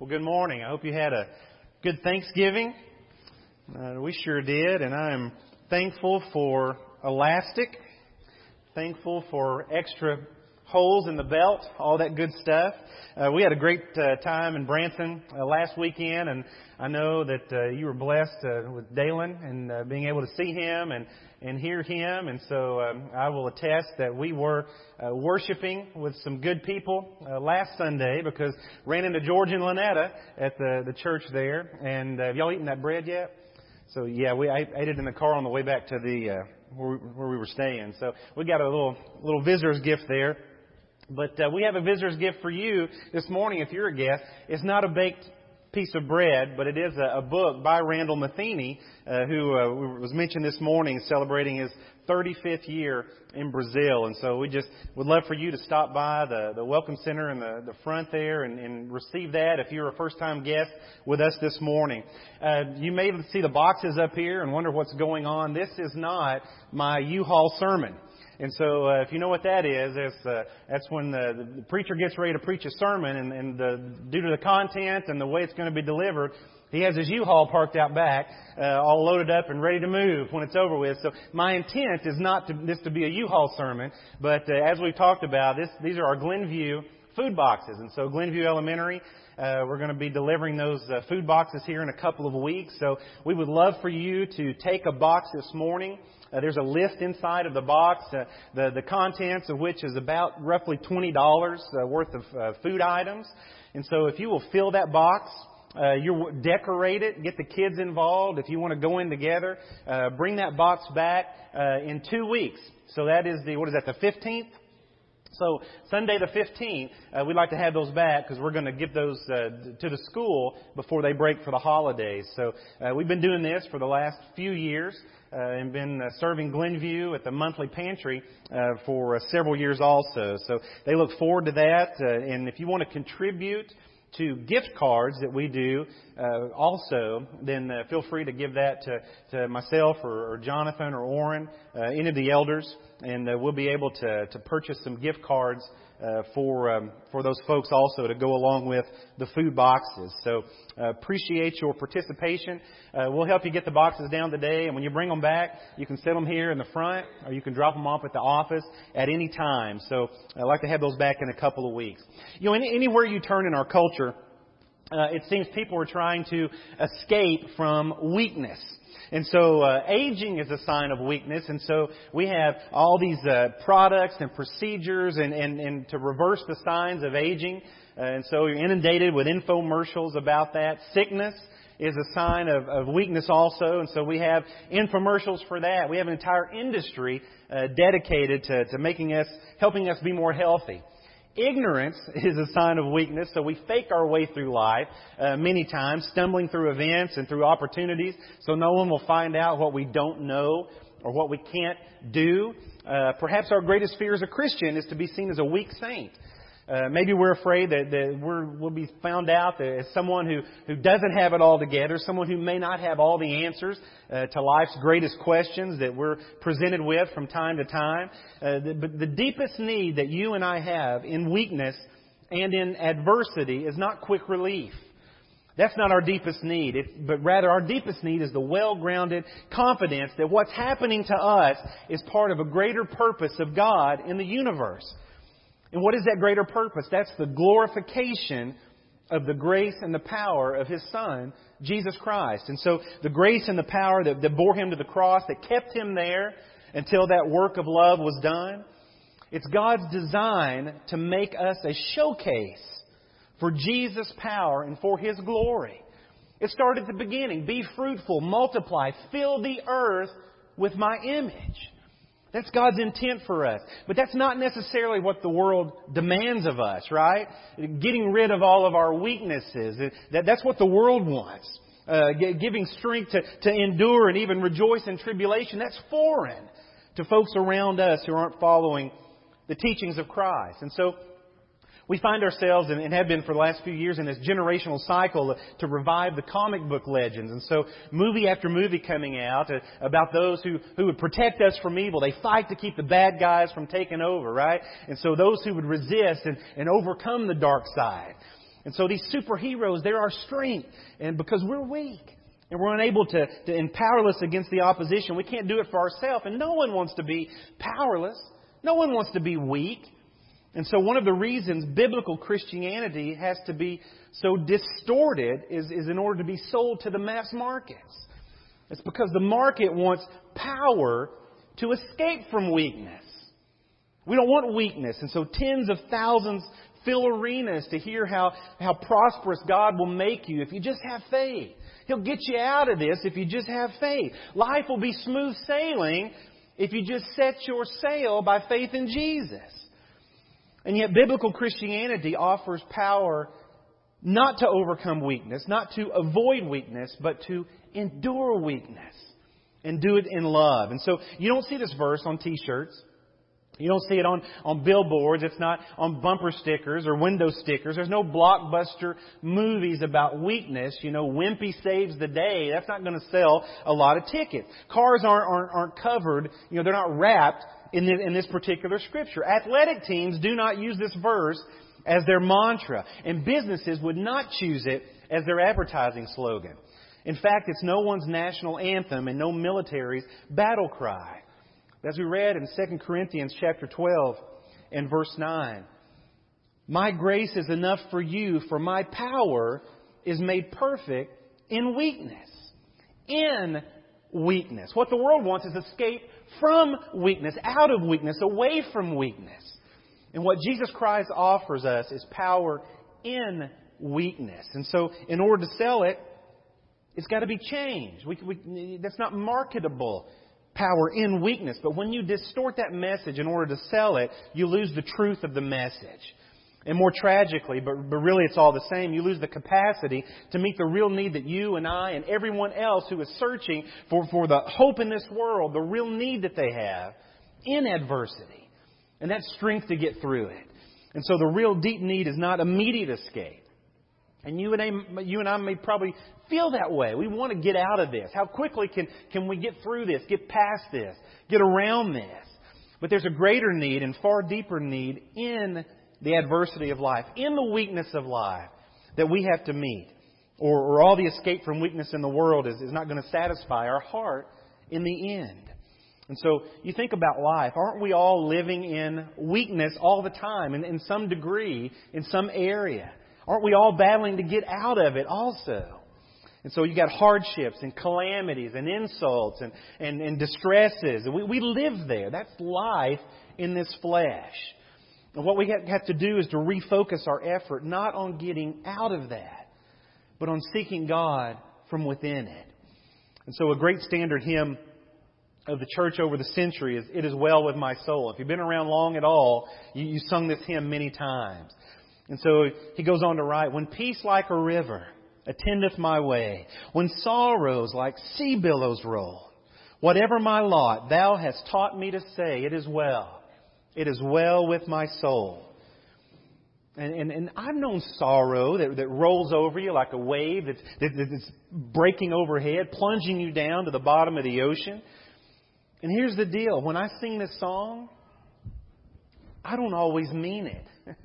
Well, good morning. I hope you had a good Thanksgiving. Uh, we sure did, and I am thankful for elastic, thankful for extra holes in the belt, all that good stuff. Uh, we had a great uh, time in Branson uh, last weekend, and I know that uh, you were blessed uh, with Dalen and uh, being able to see him and and hear him. And so um, I will attest that we were uh, worshiping with some good people uh, last Sunday because ran into George and Lynetta at the the church there. And uh, have y'all eaten that bread yet? So yeah, we I ate it in the car on the way back to the uh, where, we, where we were staying. So we got a little little visitor's gift there. But uh, we have a visitor's gift for you this morning if you're a guest. It's not a baked piece of bread, but it is a, a book by Randall Matheny, uh, who uh, was mentioned this morning, celebrating his 35th year in Brazil. And so we just would love for you to stop by the, the Welcome Center in the, the front there and, and receive that if you're a first time guest with us this morning. Uh, you may see the boxes up here and wonder what's going on. This is not my U-Haul sermon. And so, uh, if you know what that is, it's, uh, that's when the, the preacher gets ready to preach a sermon, and, and the, due to the content and the way it's going to be delivered, he has his U-Haul parked out back, uh, all loaded up and ready to move when it's over with. So my intent is not to, this to be a U-Haul sermon, but uh, as we've talked about, this, these are our Glenview food boxes. And so Glenview Elementary, uh, we're going to be delivering those uh, food boxes here in a couple of weeks. So we would love for you to take a box this morning. Uh, there's a list inside of the box, uh, the, the contents of which is about roughly $20 uh, worth of uh, food items. And so if you will fill that box, uh, you decorate it, get the kids involved. If you want to go in together, uh, bring that box back uh, in two weeks. So that is the what is that? The 15th. So Sunday the 15th, uh, we'd like to have those back because we're going to give those uh, to the school before they break for the holidays. So uh, we've been doing this for the last few years uh, and been uh, serving Glenview at the monthly pantry uh, for uh, several years also. So they look forward to that. Uh, and if you want to contribute to gift cards that we do uh, also, then uh, feel free to give that to, to myself or, or Jonathan or Orrin, uh, any of the elders, and uh, we'll be able to, to purchase some gift cards uh, for um, for those folks also to go along with the food boxes. So uh, appreciate your participation. Uh, we'll help you get the boxes down today, and when you bring them back, you can set them here in the front, or you can drop them off at the office at any time. So I'd like to have those back in a couple of weeks. You know, any, anywhere you turn in our culture. Uh, it seems people are trying to escape from weakness. And so uh, aging is a sign of weakness. And so we have all these uh, products and procedures and, and, and to reverse the signs of aging. Uh, and so you're inundated with infomercials about that. Sickness is a sign of, of weakness also. And so we have infomercials for that. We have an entire industry uh, dedicated to, to making us, helping us be more healthy. Ignorance is a sign of weakness, so we fake our way through life uh, many times, stumbling through events and through opportunities, so no one will find out what we don't know or what we can't do. Uh, perhaps our greatest fear as a Christian is to be seen as a weak saint. Uh, maybe we're afraid that, that we're, we'll be found out as someone who, who doesn't have it all together, someone who may not have all the answers uh, to life's greatest questions that we're presented with from time to time. Uh, the, but the deepest need that you and I have in weakness and in adversity is not quick relief. That's not our deepest need, but rather our deepest need is the well-grounded confidence that what's happening to us is part of a greater purpose of God in the universe. And what is that greater purpose? That's the glorification of the grace and the power of His Son, Jesus Christ. And so the grace and the power that, that bore Him to the cross, that kept Him there until that work of love was done, it's God's design to make us a showcase for Jesus' power and for His glory. It started at the beginning. Be fruitful, multiply, fill the earth with my image. That's God's intent for us. But that's not necessarily what the world demands of us, right? Getting rid of all of our weaknesses. That, that's what the world wants. Uh, giving strength to, to endure and even rejoice in tribulation. That's foreign to folks around us who aren't following the teachings of Christ. And so we find ourselves, and have been for the last few years, in this generational cycle to revive the comic book legends. And so, movie after movie coming out uh, about those who, who would protect us from evil. They fight to keep the bad guys from taking over, right? And so, those who would resist and, and overcome the dark side. And so these superheroes, they're our strength. And because we're weak and we're unable to, to and powerless against the opposition, we can't do it for ourselves. And no one wants to be powerless. No one wants to be weak. And so one of the reasons biblical Christianity has to be so distorted is, is in order to be sold to the mass markets. It's because the market wants power to escape from weakness. We don't want weakness. And so tens of thousands fill arenas to hear how, how prosperous God will make you if you just have faith. He'll get you out of this if you just have faith. Life will be smooth sailing if you just set your sail by faith in Jesus. And yet, biblical Christianity offers power not to overcome weakness, not to avoid weakness, but to endure weakness and do it in love. And so, you don't see this verse on t shirts. You don't see it on, on billboards. It's not on bumper stickers or window stickers. There's no blockbuster movies about weakness. You know, Wimpy saves the day. That's not going to sell a lot of tickets. Cars aren't, aren't, aren't covered. You know, they're not wrapped in this, in this particular scripture. Athletic teams do not use this verse as their mantra. And businesses would not choose it as their advertising slogan. In fact, it's no one's national anthem and no military's battle cry. As we read in 2 Corinthians chapter 12 and verse 9, my grace is enough for you, for my power is made perfect in weakness. In weakness. What the world wants is escape from weakness, out of weakness, away from weakness. And what Jesus Christ offers us is power in weakness. And so, in order to sell it, it's got to be changed. We, we, that's not marketable power in weakness. But when you distort that message in order to sell it, you lose the truth of the message. And more tragically, but, but really it's all the same, you lose the capacity to meet the real need that you and I and everyone else who is searching for, for the hope in this world, the real need that they have in adversity. And that strength to get through it. And so the real deep need is not immediate escape. And you and, I, you and I may probably feel that way. We want to get out of this. How quickly can, can we get through this, get past this, get around this? But there's a greater need and far deeper need in the adversity of life, in the weakness of life that we have to meet. Or, or all the escape from weakness in the world is, is not going to satisfy our heart in the end. And so you think about life. Aren't we all living in weakness all the time, in, in some degree, in some area? Aren't we all battling to get out of it also? And so you got hardships and calamities and insults and, and, and distresses. We, we live there. That's life in this flesh. And what we have to do is to refocus our effort not on getting out of that, but on seeking God from within it. And so a great standard hymn of the church over the century is It is Well with My Soul. If you've been around long at all, you, you sung this hymn many times. And so he goes on to write, When peace like a river attendeth my way, when sorrows like sea billows roll, whatever my lot, thou hast taught me to say, It is well. It is well with my soul. And, and, and I've known sorrow that, that rolls over you like a wave that's, that, that's breaking overhead, plunging you down to the bottom of the ocean. And here's the deal when I sing this song, I don't always mean it.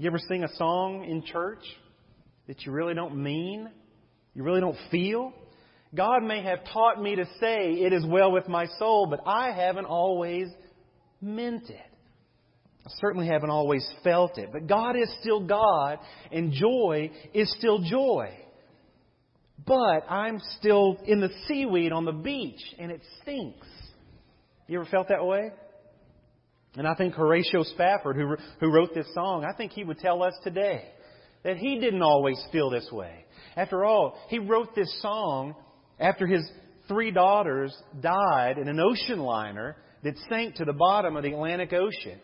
You ever sing a song in church that you really don't mean? You really don't feel? God may have taught me to say, It is well with my soul, but I haven't always meant it. I certainly haven't always felt it. But God is still God, and joy is still joy. But I'm still in the seaweed on the beach, and it stinks. You ever felt that way? And I think Horatio Spafford, who, who wrote this song, I think he would tell us today that he didn't always feel this way. After all, he wrote this song after his three daughters died in an ocean liner that sank to the bottom of the Atlantic Ocean.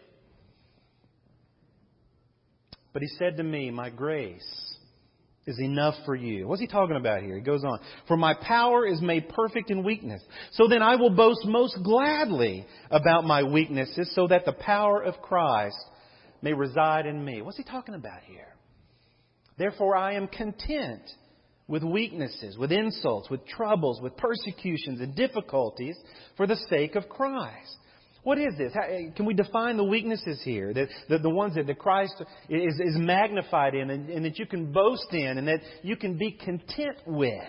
But he said to me, My grace is enough for you. What's he talking about here? He goes on. For my power is made perfect in weakness. So then I will boast most gladly about my weaknesses so that the power of Christ may reside in me. What's he talking about here? Therefore I am content with weaknesses, with insults, with troubles, with persecutions and difficulties for the sake of Christ. What is this? How, eh, can we define the weaknesses here? The, the, the ones that the Christ is, is magnified in and, and that you can boast in and that you can be content with.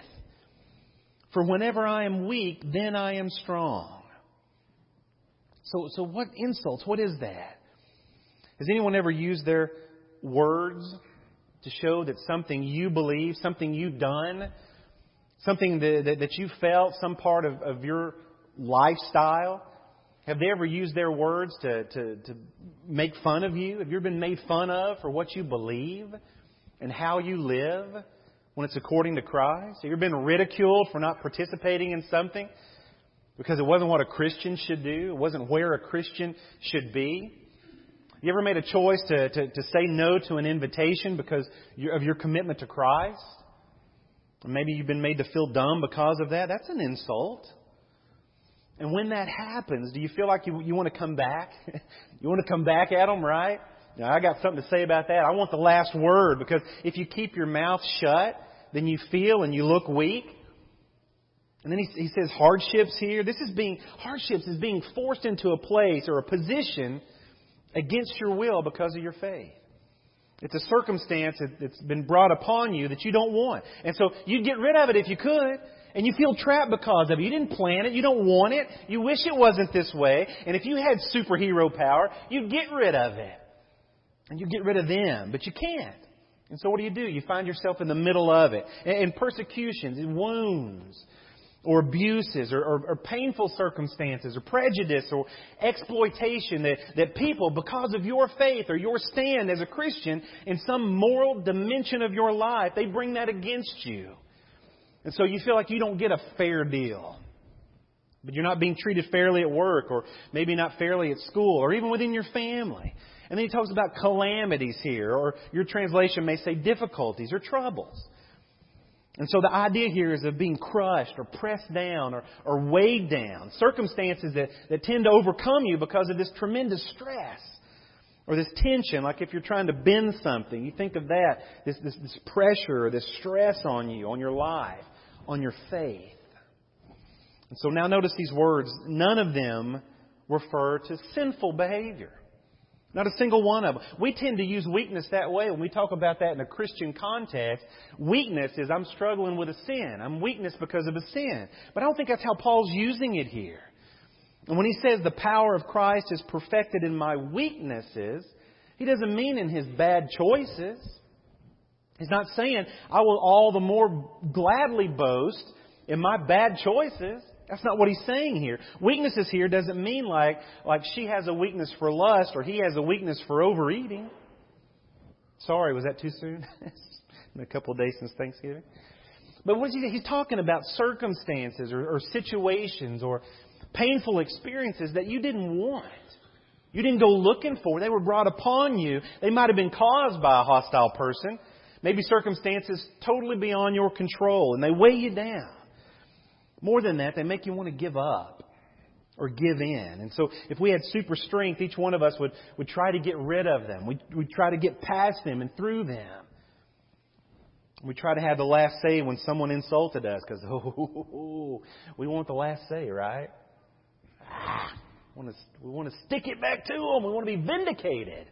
For whenever I am weak, then I am strong. So, so what insults? What is that? Has anyone ever used their words to show that something you believe, something you've done, something that, that, that you felt, some part of, of your lifestyle, have they ever used their words to, to, to make fun of you? Have you ever been made fun of for what you believe and how you live when it's according to Christ? Have you been ridiculed for not participating in something because it wasn't what a Christian should do? It wasn't where a Christian should be? You ever made a choice to, to, to say no to an invitation because of your commitment to Christ? Maybe you've been made to feel dumb because of that. That's an insult. And when that happens, do you feel like you, you want to come back? you want to come back at them, right? Now, I got something to say about that. I want the last word because if you keep your mouth shut, then you feel and you look weak. And then he, he says hardships here. This is being, hardships is being forced into a place or a position against your will because of your faith. It's a circumstance that's been brought upon you that you don't want. And so you'd get rid of it if you could and you feel trapped because of it. You didn't plan it. You don't want it. You wish it wasn't this way. And if you had superhero power, you'd get rid of it. And you get rid of them. But you can't. And so what do you do? You find yourself in the middle of it. And in persecutions and wounds or abuses or, or, or, painful circumstances or prejudice or exploitation that, that people, because of your faith or your stand as a Christian in some moral dimension of your life, they bring that against you. And so you feel like you don't get a fair deal. But you're not being treated fairly at work, or maybe not fairly at school, or even within your family. And then he talks about calamities here, or your translation may say difficulties or troubles. And so the idea here is of being crushed or pressed down or, or weighed down. Circumstances that, that tend to overcome you because of this tremendous stress or this tension, like if you're trying to bend something. You think of that, this, this, this pressure or this stress on you, on your life on your faith. And so now notice these words. None of them refer to sinful behavior. Not a single one of them. We tend to use weakness that way when we talk about that in a Christian context. Weakness is I'm struggling with a sin. I'm weakness because of a sin. But I don't think that's how Paul's using it here. And when he says the power of Christ is perfected in my weaknesses, he doesn't mean in his bad choices. He's not saying, I will all the more gladly boast in my bad choices. That's not what he's saying here. Weaknesses here doesn't mean like, like she has a weakness for lust or he has a weakness for overeating. Sorry, was that too soon? in a couple of days since Thanksgiving. But what he, he's talking about circumstances or, or situations or painful experiences that you didn't want. You didn't go looking for. They were brought upon you. They might have been caused by a hostile person. Maybe circumstances totally beyond your control and they weigh you down. More than that, they make you want to give up or give in. And so if we had super strength, each one of us would, would try to get rid of them. We'd, we'd try to get past them and through them. We try to have the last say when someone insulted us because, oh, we want the last say, right? We want, to, we want to stick it back to them. We want to be vindicated.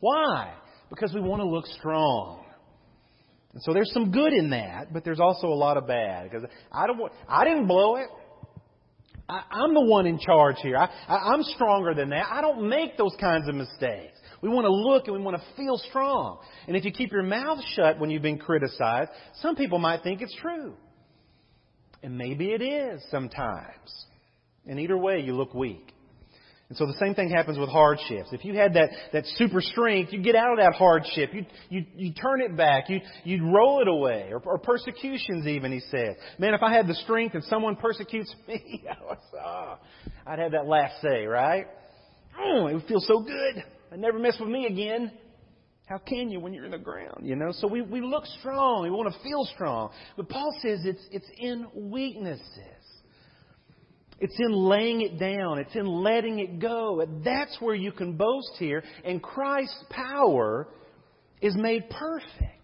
Why? Because we want to look strong. And so there's some good in that, but there's also a lot of bad because I don't want, I didn't blow it. I, I'm the one in charge here. I, I, I'm stronger than that. I don't make those kinds of mistakes. We want to look and we want to feel strong. And if you keep your mouth shut when you've been criticized, some people might think it's true. And maybe it is sometimes. And either way, you look weak. And so the same thing happens with hardships. If you had that, that super strength, you get out of that hardship. You, you, you turn it back. You, you'd roll it away. Or, or persecutions even, he said. Man, if I had the strength and someone persecutes me, oh, I'd have that last say, right? Oh, it would feel so good. I'd never mess with me again. How can you when you're in the ground? You know, so we, we look strong. We want to feel strong. But Paul says it's, it's in weaknesses. It's in laying it down. It's in letting it go. That's where you can boast here. And Christ's power is made perfect.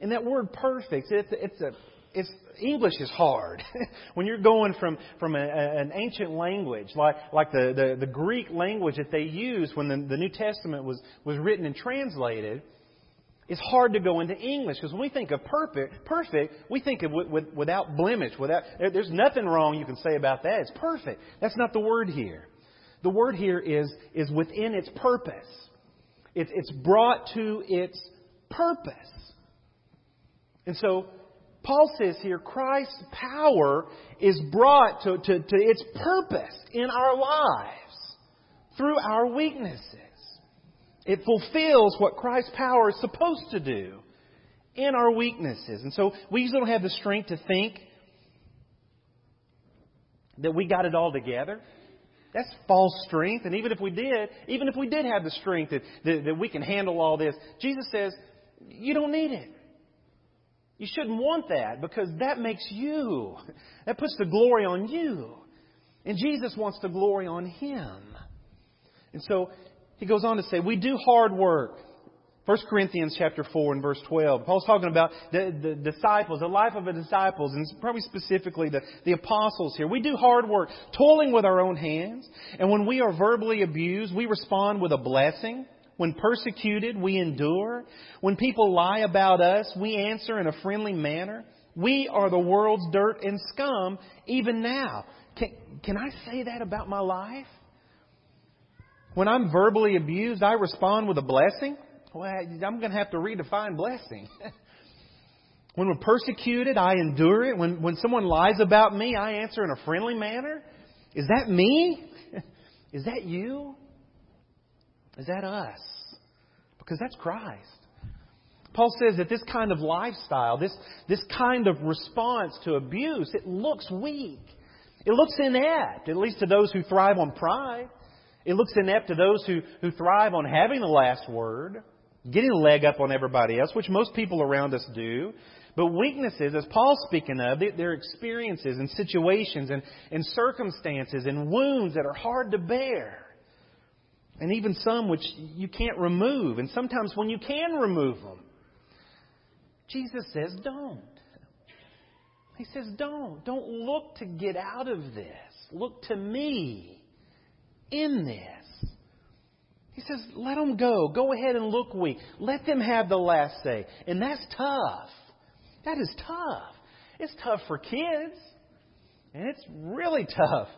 And that word perfect, it's, it's a, it's English is hard. when you're going from, from a, an ancient language, like, like the, the, the Greek language that they used when the, the New Testament was, was written and translated, it's hard to go into English because when we think of perfect, perfect, we think of with, with, without blemish, without there's nothing wrong you can say about that. It's perfect. That's not the word here. The word here is is within its purpose. It's it's brought to its purpose. And so Paul says here, Christ's power is brought to, to, to its purpose in our lives through our weaknesses. It fulfills what Christ's power is supposed to do in our weaknesses. And so we usually don't have the strength to think that we got it all together. That's false strength. And even if we did, even if we did have the strength that, that, that we can handle all this, Jesus says, you don't need it. You shouldn't want that because that makes you. That puts the glory on you. And Jesus wants the glory on Him. And so he goes on to say, we do hard work. 1 Corinthians chapter 4 and verse 12. Paul's talking about the, the disciples, the life of the disciples, and probably specifically the, the apostles here. We do hard work, toiling with our own hands. And when we are verbally abused, we respond with a blessing. When persecuted, we endure. When people lie about us, we answer in a friendly manner. We are the world's dirt and scum even now. Can, can I say that about my life? When I'm verbally abused, I respond with a blessing. Well, I'm going to have to redefine blessing. when we're persecuted, I endure it. When, when someone lies about me, I answer in a friendly manner. Is that me? Is that you? Is that us? Because that's Christ. Paul says that this kind of lifestyle, this, this kind of response to abuse, it looks weak. It looks inept, at least to those who thrive on pride. It looks inept to those who, who thrive on having the last word, getting a leg up on everybody else, which most people around us do. But weaknesses, as Paul's speaking of, they're experiences and situations and, and circumstances and wounds that are hard to bear. And even some which you can't remove. And sometimes when you can remove them, Jesus says, don't. He says, don't. Don't look to get out of this. Look to me in this. He says, let them go. Go ahead and look weak. Let them have the last say. And that's tough. That is tough. It's tough for kids. And it's really tough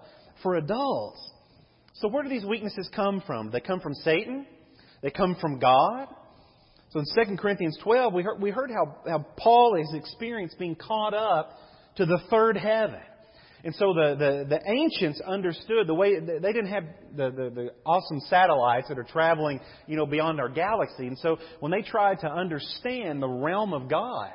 for adults. So where do these weaknesses come from? They come from Satan. They come from God. So in 2 Corinthians 12, we heard, we heard how, how Paul has experienced being caught up to the third heaven. And so the, the, the ancients understood the way, they didn't have the, the, the awesome satellites that are traveling, you know, beyond our galaxy. And so when they tried to understand the realm of God,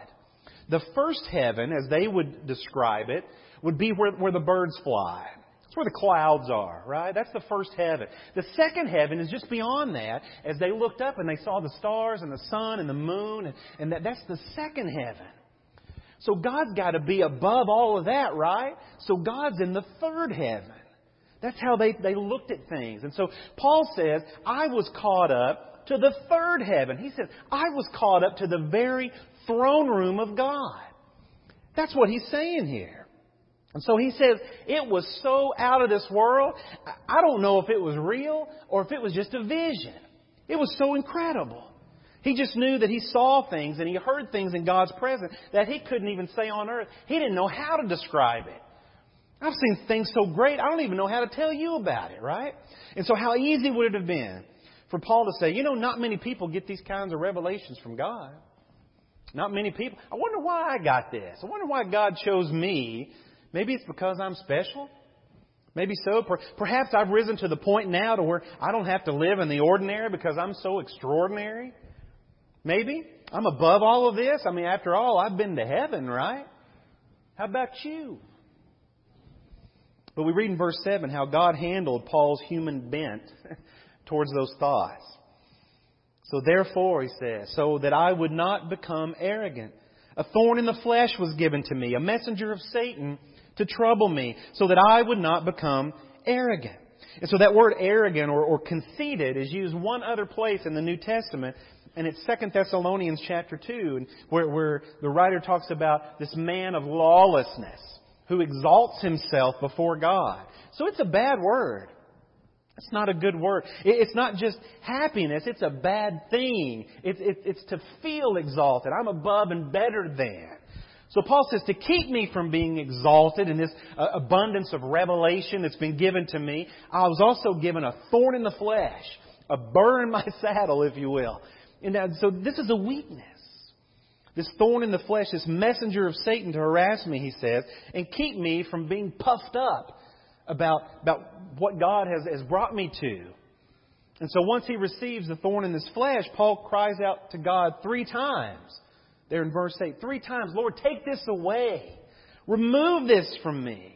the first heaven, as they would describe it, would be where, where the birds fly. That's where the clouds are, right? That's the first heaven. The second heaven is just beyond that as they looked up and they saw the stars and the sun and the moon, and, and that, that's the second heaven. So God's got to be above all of that, right? So God's in the third heaven. That's how they, they looked at things. And so Paul says, I was caught up to the third heaven. He says, I was caught up to the very throne room of God. That's what he's saying here. And so he says, it was so out of this world, I don't know if it was real or if it was just a vision. It was so incredible. He just knew that he saw things and he heard things in God's presence that he couldn't even say on earth. He didn't know how to describe it. I've seen things so great, I don't even know how to tell you about it, right? And so, how easy would it have been for Paul to say, you know, not many people get these kinds of revelations from God. Not many people. I wonder why I got this. I wonder why God chose me. Maybe it's because I'm special. Maybe so. Perhaps I've risen to the point now to where I don't have to live in the ordinary because I'm so extraordinary. Maybe. I'm above all of this. I mean, after all, I've been to heaven, right? How about you? But we read in verse 7 how God handled Paul's human bent towards those thoughts. So therefore, he says, so that I would not become arrogant. A thorn in the flesh was given to me, a messenger of Satan to trouble me, so that I would not become arrogant. And so that word arrogant or, or conceited is used one other place in the New Testament, And it's Second Thessalonians chapter 2, where, where the writer talks about this man of lawlessness who exalts himself before God. So it's a bad word. It's not a good word. It's not just happiness, it's a bad thing. It's, it's to feel exalted. I'm above and better than. So Paul says to keep me from being exalted in this uh, abundance of revelation that's been given to me, I was also given a thorn in the flesh, a burr in my saddle, if you will. And so this is a weakness. This thorn in the flesh, this messenger of Satan to harass me, he says, and keep me from being puffed up about, about what God has, has brought me to. And so once he receives the thorn in his flesh, Paul cries out to God three times. There in verse 8, three times, Lord, take this away. Remove this from me.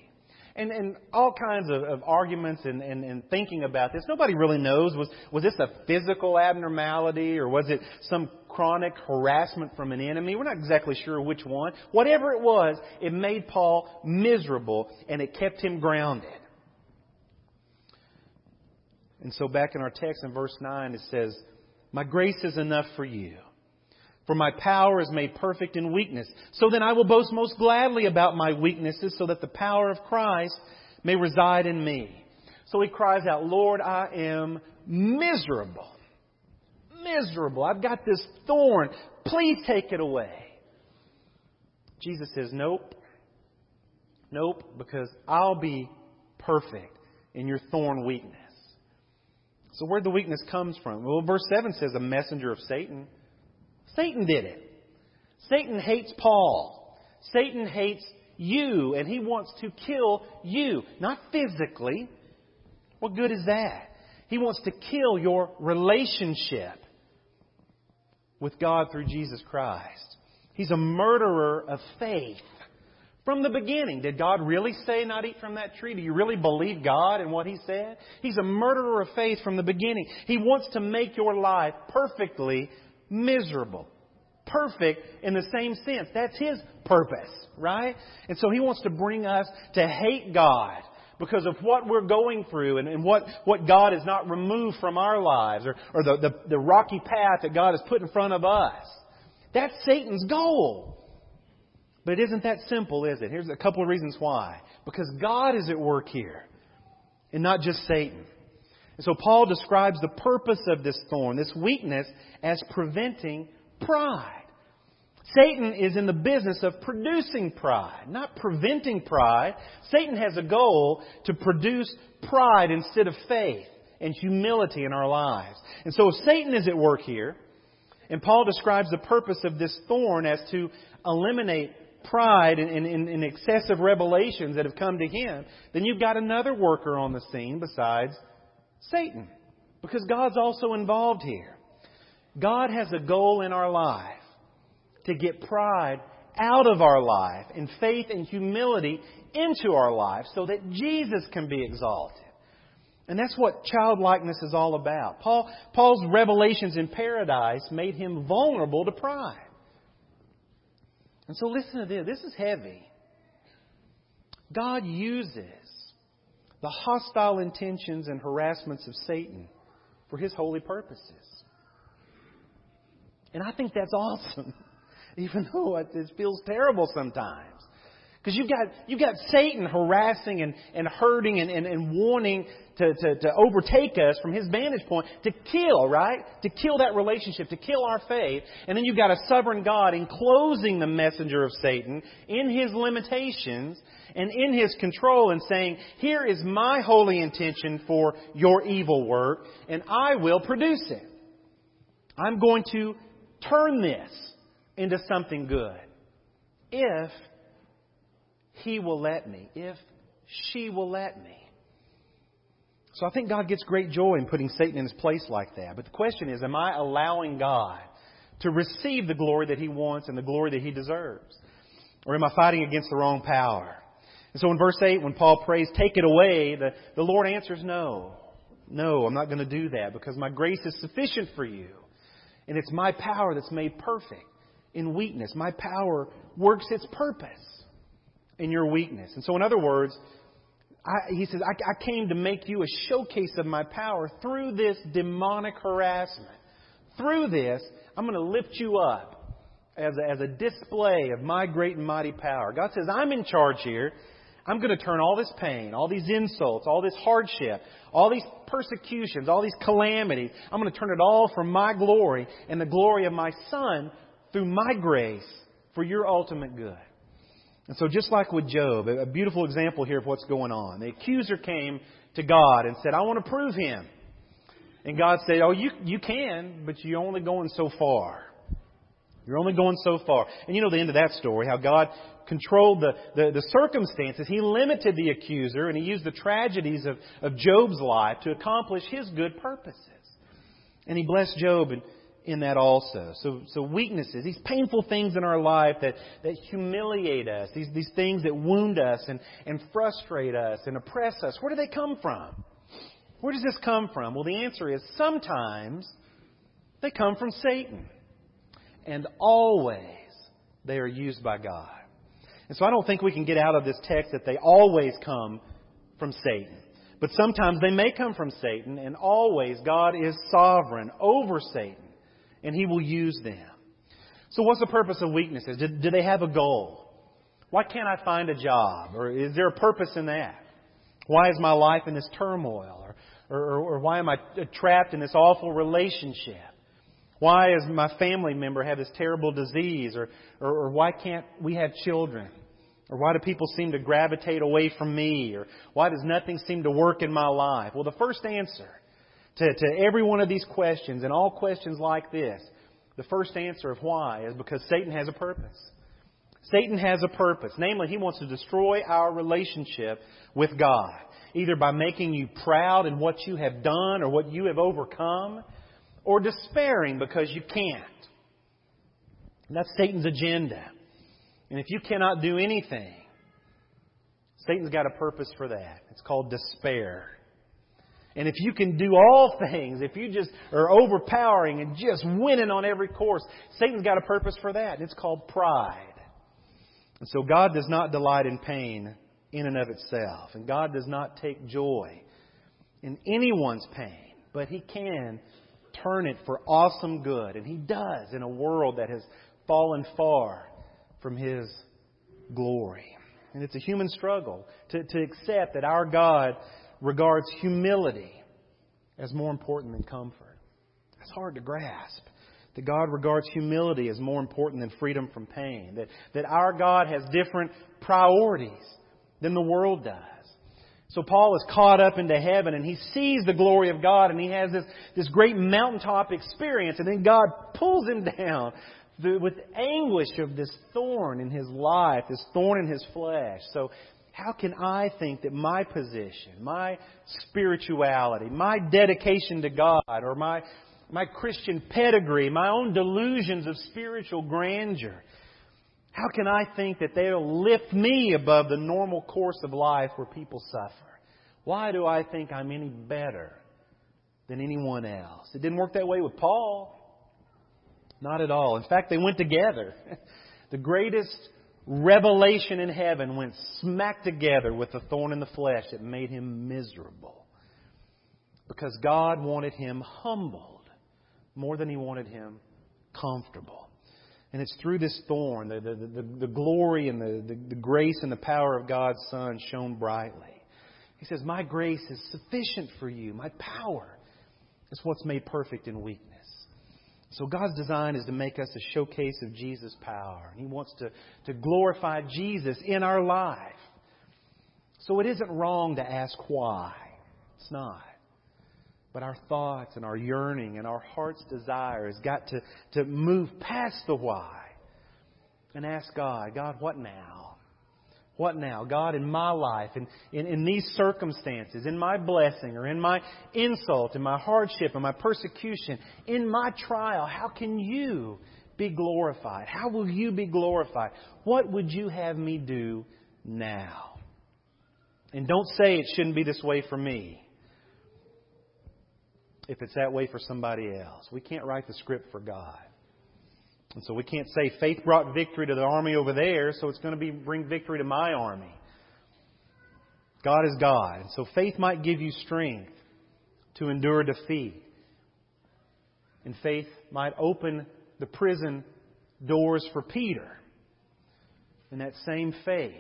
And, and all kinds of, of arguments and, and, and thinking about this. Nobody really knows. Was, was this a physical abnormality or was it some chronic harassment from an enemy? We're not exactly sure which one. Whatever it was, it made Paul miserable and it kept him grounded. And so back in our text in verse 9 it says, My grace is enough for you. For my power is made perfect in weakness. So then I will boast most gladly about my weaknesses so that the power of Christ may reside in me. So he cries out, Lord, I am miserable. Miserable. I've got this thorn. Please take it away. Jesus says, Nope. Nope, because I'll be perfect in your thorn weakness. So where the weakness comes from? Well, verse 7 says a messenger of Satan. Satan did it. Satan hates Paul. Satan hates you, and he wants to kill you. Not physically. What good is that? He wants to kill your relationship with God through Jesus Christ. He's a murderer of faith. From the beginning, did God really say not eat from that tree? Do you really believe God and what He said? He's a murderer of faith from the beginning. He wants to make your life perfectly miserable. Perfect in the same sense. That's His purpose, right? And so He wants to bring us to hate God because of what we're going through and, and what, what God has not removed from our lives or, or the, the, the rocky path that God has put in front of us. That's Satan's goal. But it isn't that simple, is it? Here's a couple of reasons why. Because God is at work here, and not just Satan. And so Paul describes the purpose of this thorn, this weakness, as preventing pride. Satan is in the business of producing pride, not preventing pride. Satan has a goal to produce pride instead of faith and humility in our lives. And so if Satan is at work here, and Paul describes the purpose of this thorn as to eliminate pride and, and, and, excessive revelations that have come to him, then you've got another worker on the scene besides Satan. Because God's also involved here. God has a goal in our life to get pride out of our life and faith and humility into our life so that Jesus can be exalted. And that's what childlikeness is all about. Paul, Paul's revelations in paradise made him vulnerable to pride. And so listen to this. This is heavy. God uses the hostile intentions and harassments of Satan for his holy purposes. And I think that's awesome, even though it feels terrible sometimes. Because you've got, you've got Satan harassing and, and hurting and, and, and wanting to, to, to overtake us from his vantage point to kill, right? To kill that relationship, to kill our faith. And then you've got a sovereign God enclosing the messenger of Satan in his limitations and in his control and saying, Here is my holy intention for your evil work, and I will produce it. I'm going to turn this into something good. If he will let me, if she will let me. So I think God gets great joy in putting Satan in his place like that. But the question is, am I allowing God to receive the glory that he wants and the glory that he deserves? Or am I fighting against the wrong power? And so in verse 8, when Paul prays, take it away, the, the Lord answers no. No, I'm not going to do that because my grace is sufficient for you. And it's my power that's made perfect in weakness. My power works its purpose in your weakness. And so, in other words, I, he says, I, I came to make you a showcase of my power through this demonic harassment, through this, I'm going to lift you up as a, as a display of my great and mighty power. God says, I'm in charge here. I'm going to turn all this pain, all these insults, all this hardship, all these persecutions, all these calamities, I'm going to turn it all for my glory and the glory of my Son through my grace for your ultimate good. And so, just like with Job, a beautiful example here of what's going on. The accuser came to God and said, I want to prove him. And God said, Oh, you, you can, but you're only going so far. You're only going so far. And you know the end of that story, how God controlled the, the, the, circumstances. He limited the accuser, and he used the tragedies of, of Job's life to accomplish his good purposes. And he blessed Job in, in that also. So, so weaknesses, these painful things in our life that, that humiliate us, these, these things that wound us and, and frustrate us and oppress us, where do they come from? Where does this come from? Well, the answer is sometimes they come from Satan. And always they are used by God. And so I don't think we can get out of this text that they always come from Satan. But sometimes they may come from Satan, and always God is sovereign over Satan, and he will use them. So, what's the purpose of weaknesses? Do, do they have a goal? Why can't I find a job? Or is there a purpose in that? Why is my life in this turmoil? Or, or, or why am I trapped in this awful relationship? Why does my family member have this terrible disease? Or, or, or why can't we have children? Or why do people seem to gravitate away from me? Or why does nothing seem to work in my life? Well, the first answer to, to every one of these questions, and all questions like this, the first answer of why is because Satan has a purpose. Satan has a purpose. Namely, he wants to destroy our relationship with God either by making you proud in what you have done or what you have overcome, or despairing because you can't. And that's Satan's agenda. And if you cannot do anything, Satan's got a purpose for that. It's called despair. And if you can do all things, if you just are overpowering and just winning on every course, Satan's got a purpose for that. It's called pride. And so God does not delight in pain in and of itself. And God does not take joy in anyone's pain, but He can turn it for awesome good. And He does in a world that has fallen far from His glory. And it's a human struggle to, to accept that our God regards humility as more important than comfort. That's hard to grasp. That God regards humility as more important than freedom from pain. That, that our God has different priorities than the world does. So Paul is caught up into heaven and he sees the glory of God and he has this, this great mountaintop experience and then God pulls him down with anguish of this thorn in his life, this thorn in his flesh. So how can I think that my position, my spirituality, my dedication to God, or my, my Christian pedigree, my own delusions of spiritual grandeur, how can I think that they'll lift me above the normal course of life where people suffer? Why do I think I'm any better than anyone else? It didn't work that way with Paul. Not at all. In fact, they went together. The greatest revelation in heaven went smack together with the thorn in the flesh that made him miserable. Because God wanted him humbled more than he wanted him comfortable. And it's through this thorn, the, the, the, the glory and the, the, the grace and the power of God's Son shone brightly. He says, My grace is sufficient for you. My power is what's made perfect in weakness. So God's design is to make us a showcase of Jesus' power. And He wants to, to glorify Jesus in our life. So it isn't wrong to ask why. It's not. But our thoughts and our yearning and our heart's desire has got to, to move past the why and ask God, God, what now? What now? God, in my life, in, in, in these circumstances, in my blessing or in my insult, in my hardship, in my persecution, in my trial, how can you be glorified? How will you be glorified? What would you have me do now? And don't say it shouldn't be this way for me if it's that way for somebody else. We can't write the script for God. And so we can't say faith brought victory to the army over there, so it's going to be bring victory to my army. God is God. And so faith might give you strength to endure defeat. And faith might open the prison doors for Peter. And that same faith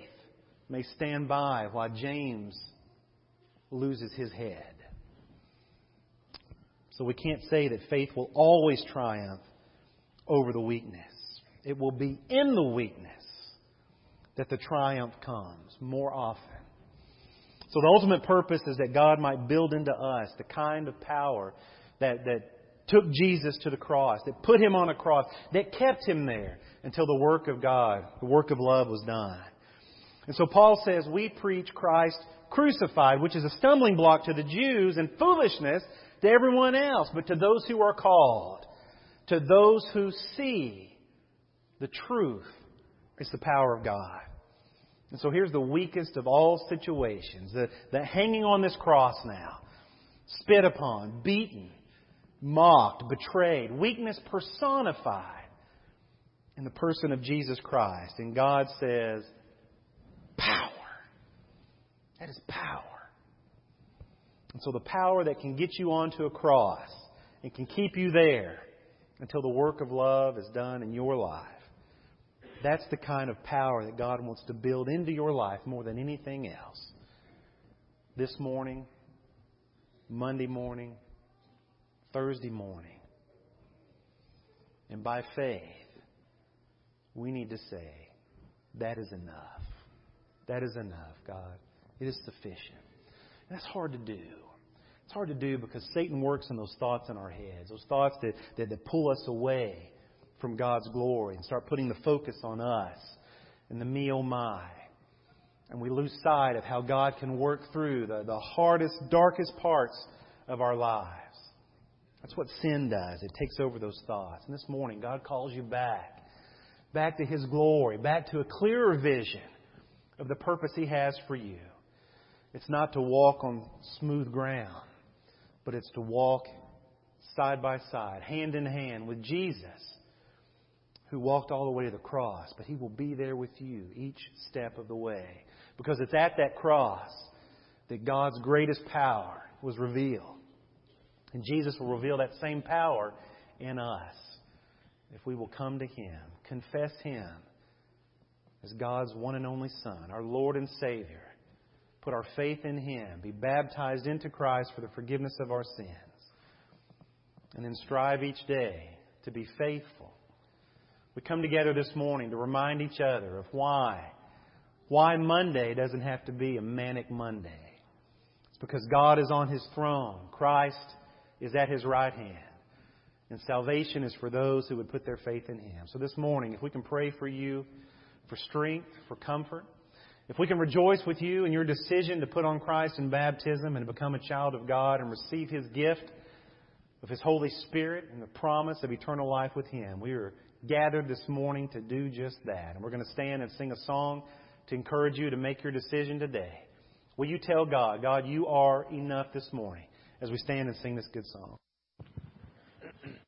may stand by while James loses his head. So we can't say that faith will always triumph over the weakness. It will be in the weakness that the triumph comes more often. So the ultimate purpose is that God might build into us the kind of power that, that took Jesus to the cross, that put him on a cross, that kept him there until the work of God, the work of love was done. And so Paul says, we preach Christ crucified, which is a stumbling block to the Jews and foolishness to everyone else, but to those who are called, to those who see the truth, it's the power of God. And so here's the weakest of all situations the, the hanging on this cross now, spit upon, beaten, mocked, betrayed, weakness personified in the person of Jesus Christ. And God says, power. That is power. And so the power that can get you onto a cross and can keep you there until the work of love is done in your life. That's the kind of power that God wants to build into your life more than anything else. This morning, Monday morning, Thursday morning. And by faith, we need to say, that is enough. That is enough, God. It is sufficient. That's hard to do. It's hard to do because Satan works in those thoughts in our heads, those thoughts that, that, that pull us away from God's glory and start putting the focus on us and the me, oh my. And we lose sight of how God can work through the, the hardest, darkest parts of our lives. That's what sin does. It takes over those thoughts. And this morning, God calls you back. Back to His glory. Back to a clearer vision of the purpose He has for you. It's not to walk on smooth ground, but it's to walk side by side, hand in hand with Jesus, who walked all the way to the cross. But He will be there with you each step of the way. Because it's at that cross that God's greatest power was revealed. And Jesus will reveal that same power in us if we will come to Him, confess Him as God's one and only Son, our Lord and Savior, put our faith in Him, be baptized into Christ for the forgiveness of our sins, and then strive each day to be faithful. We come together this morning to remind each other of why. Why Monday doesn't have to be a manic Monday. It's because God is on His throne. Christ is at His right hand. And salvation is for those who would put their faith in Him. So this morning, if we can pray for you for strength, for comfort, if we can rejoice with you in your decision to put on Christ in baptism and become a child of God and receive His gift of His Holy Spirit and the promise of eternal life with Him, we are gathered this morning to do just that. And we're going to stand and sing a song to encourage you to make your decision today. Will you tell God, God, you are enough this morning as we stand and sing this good song?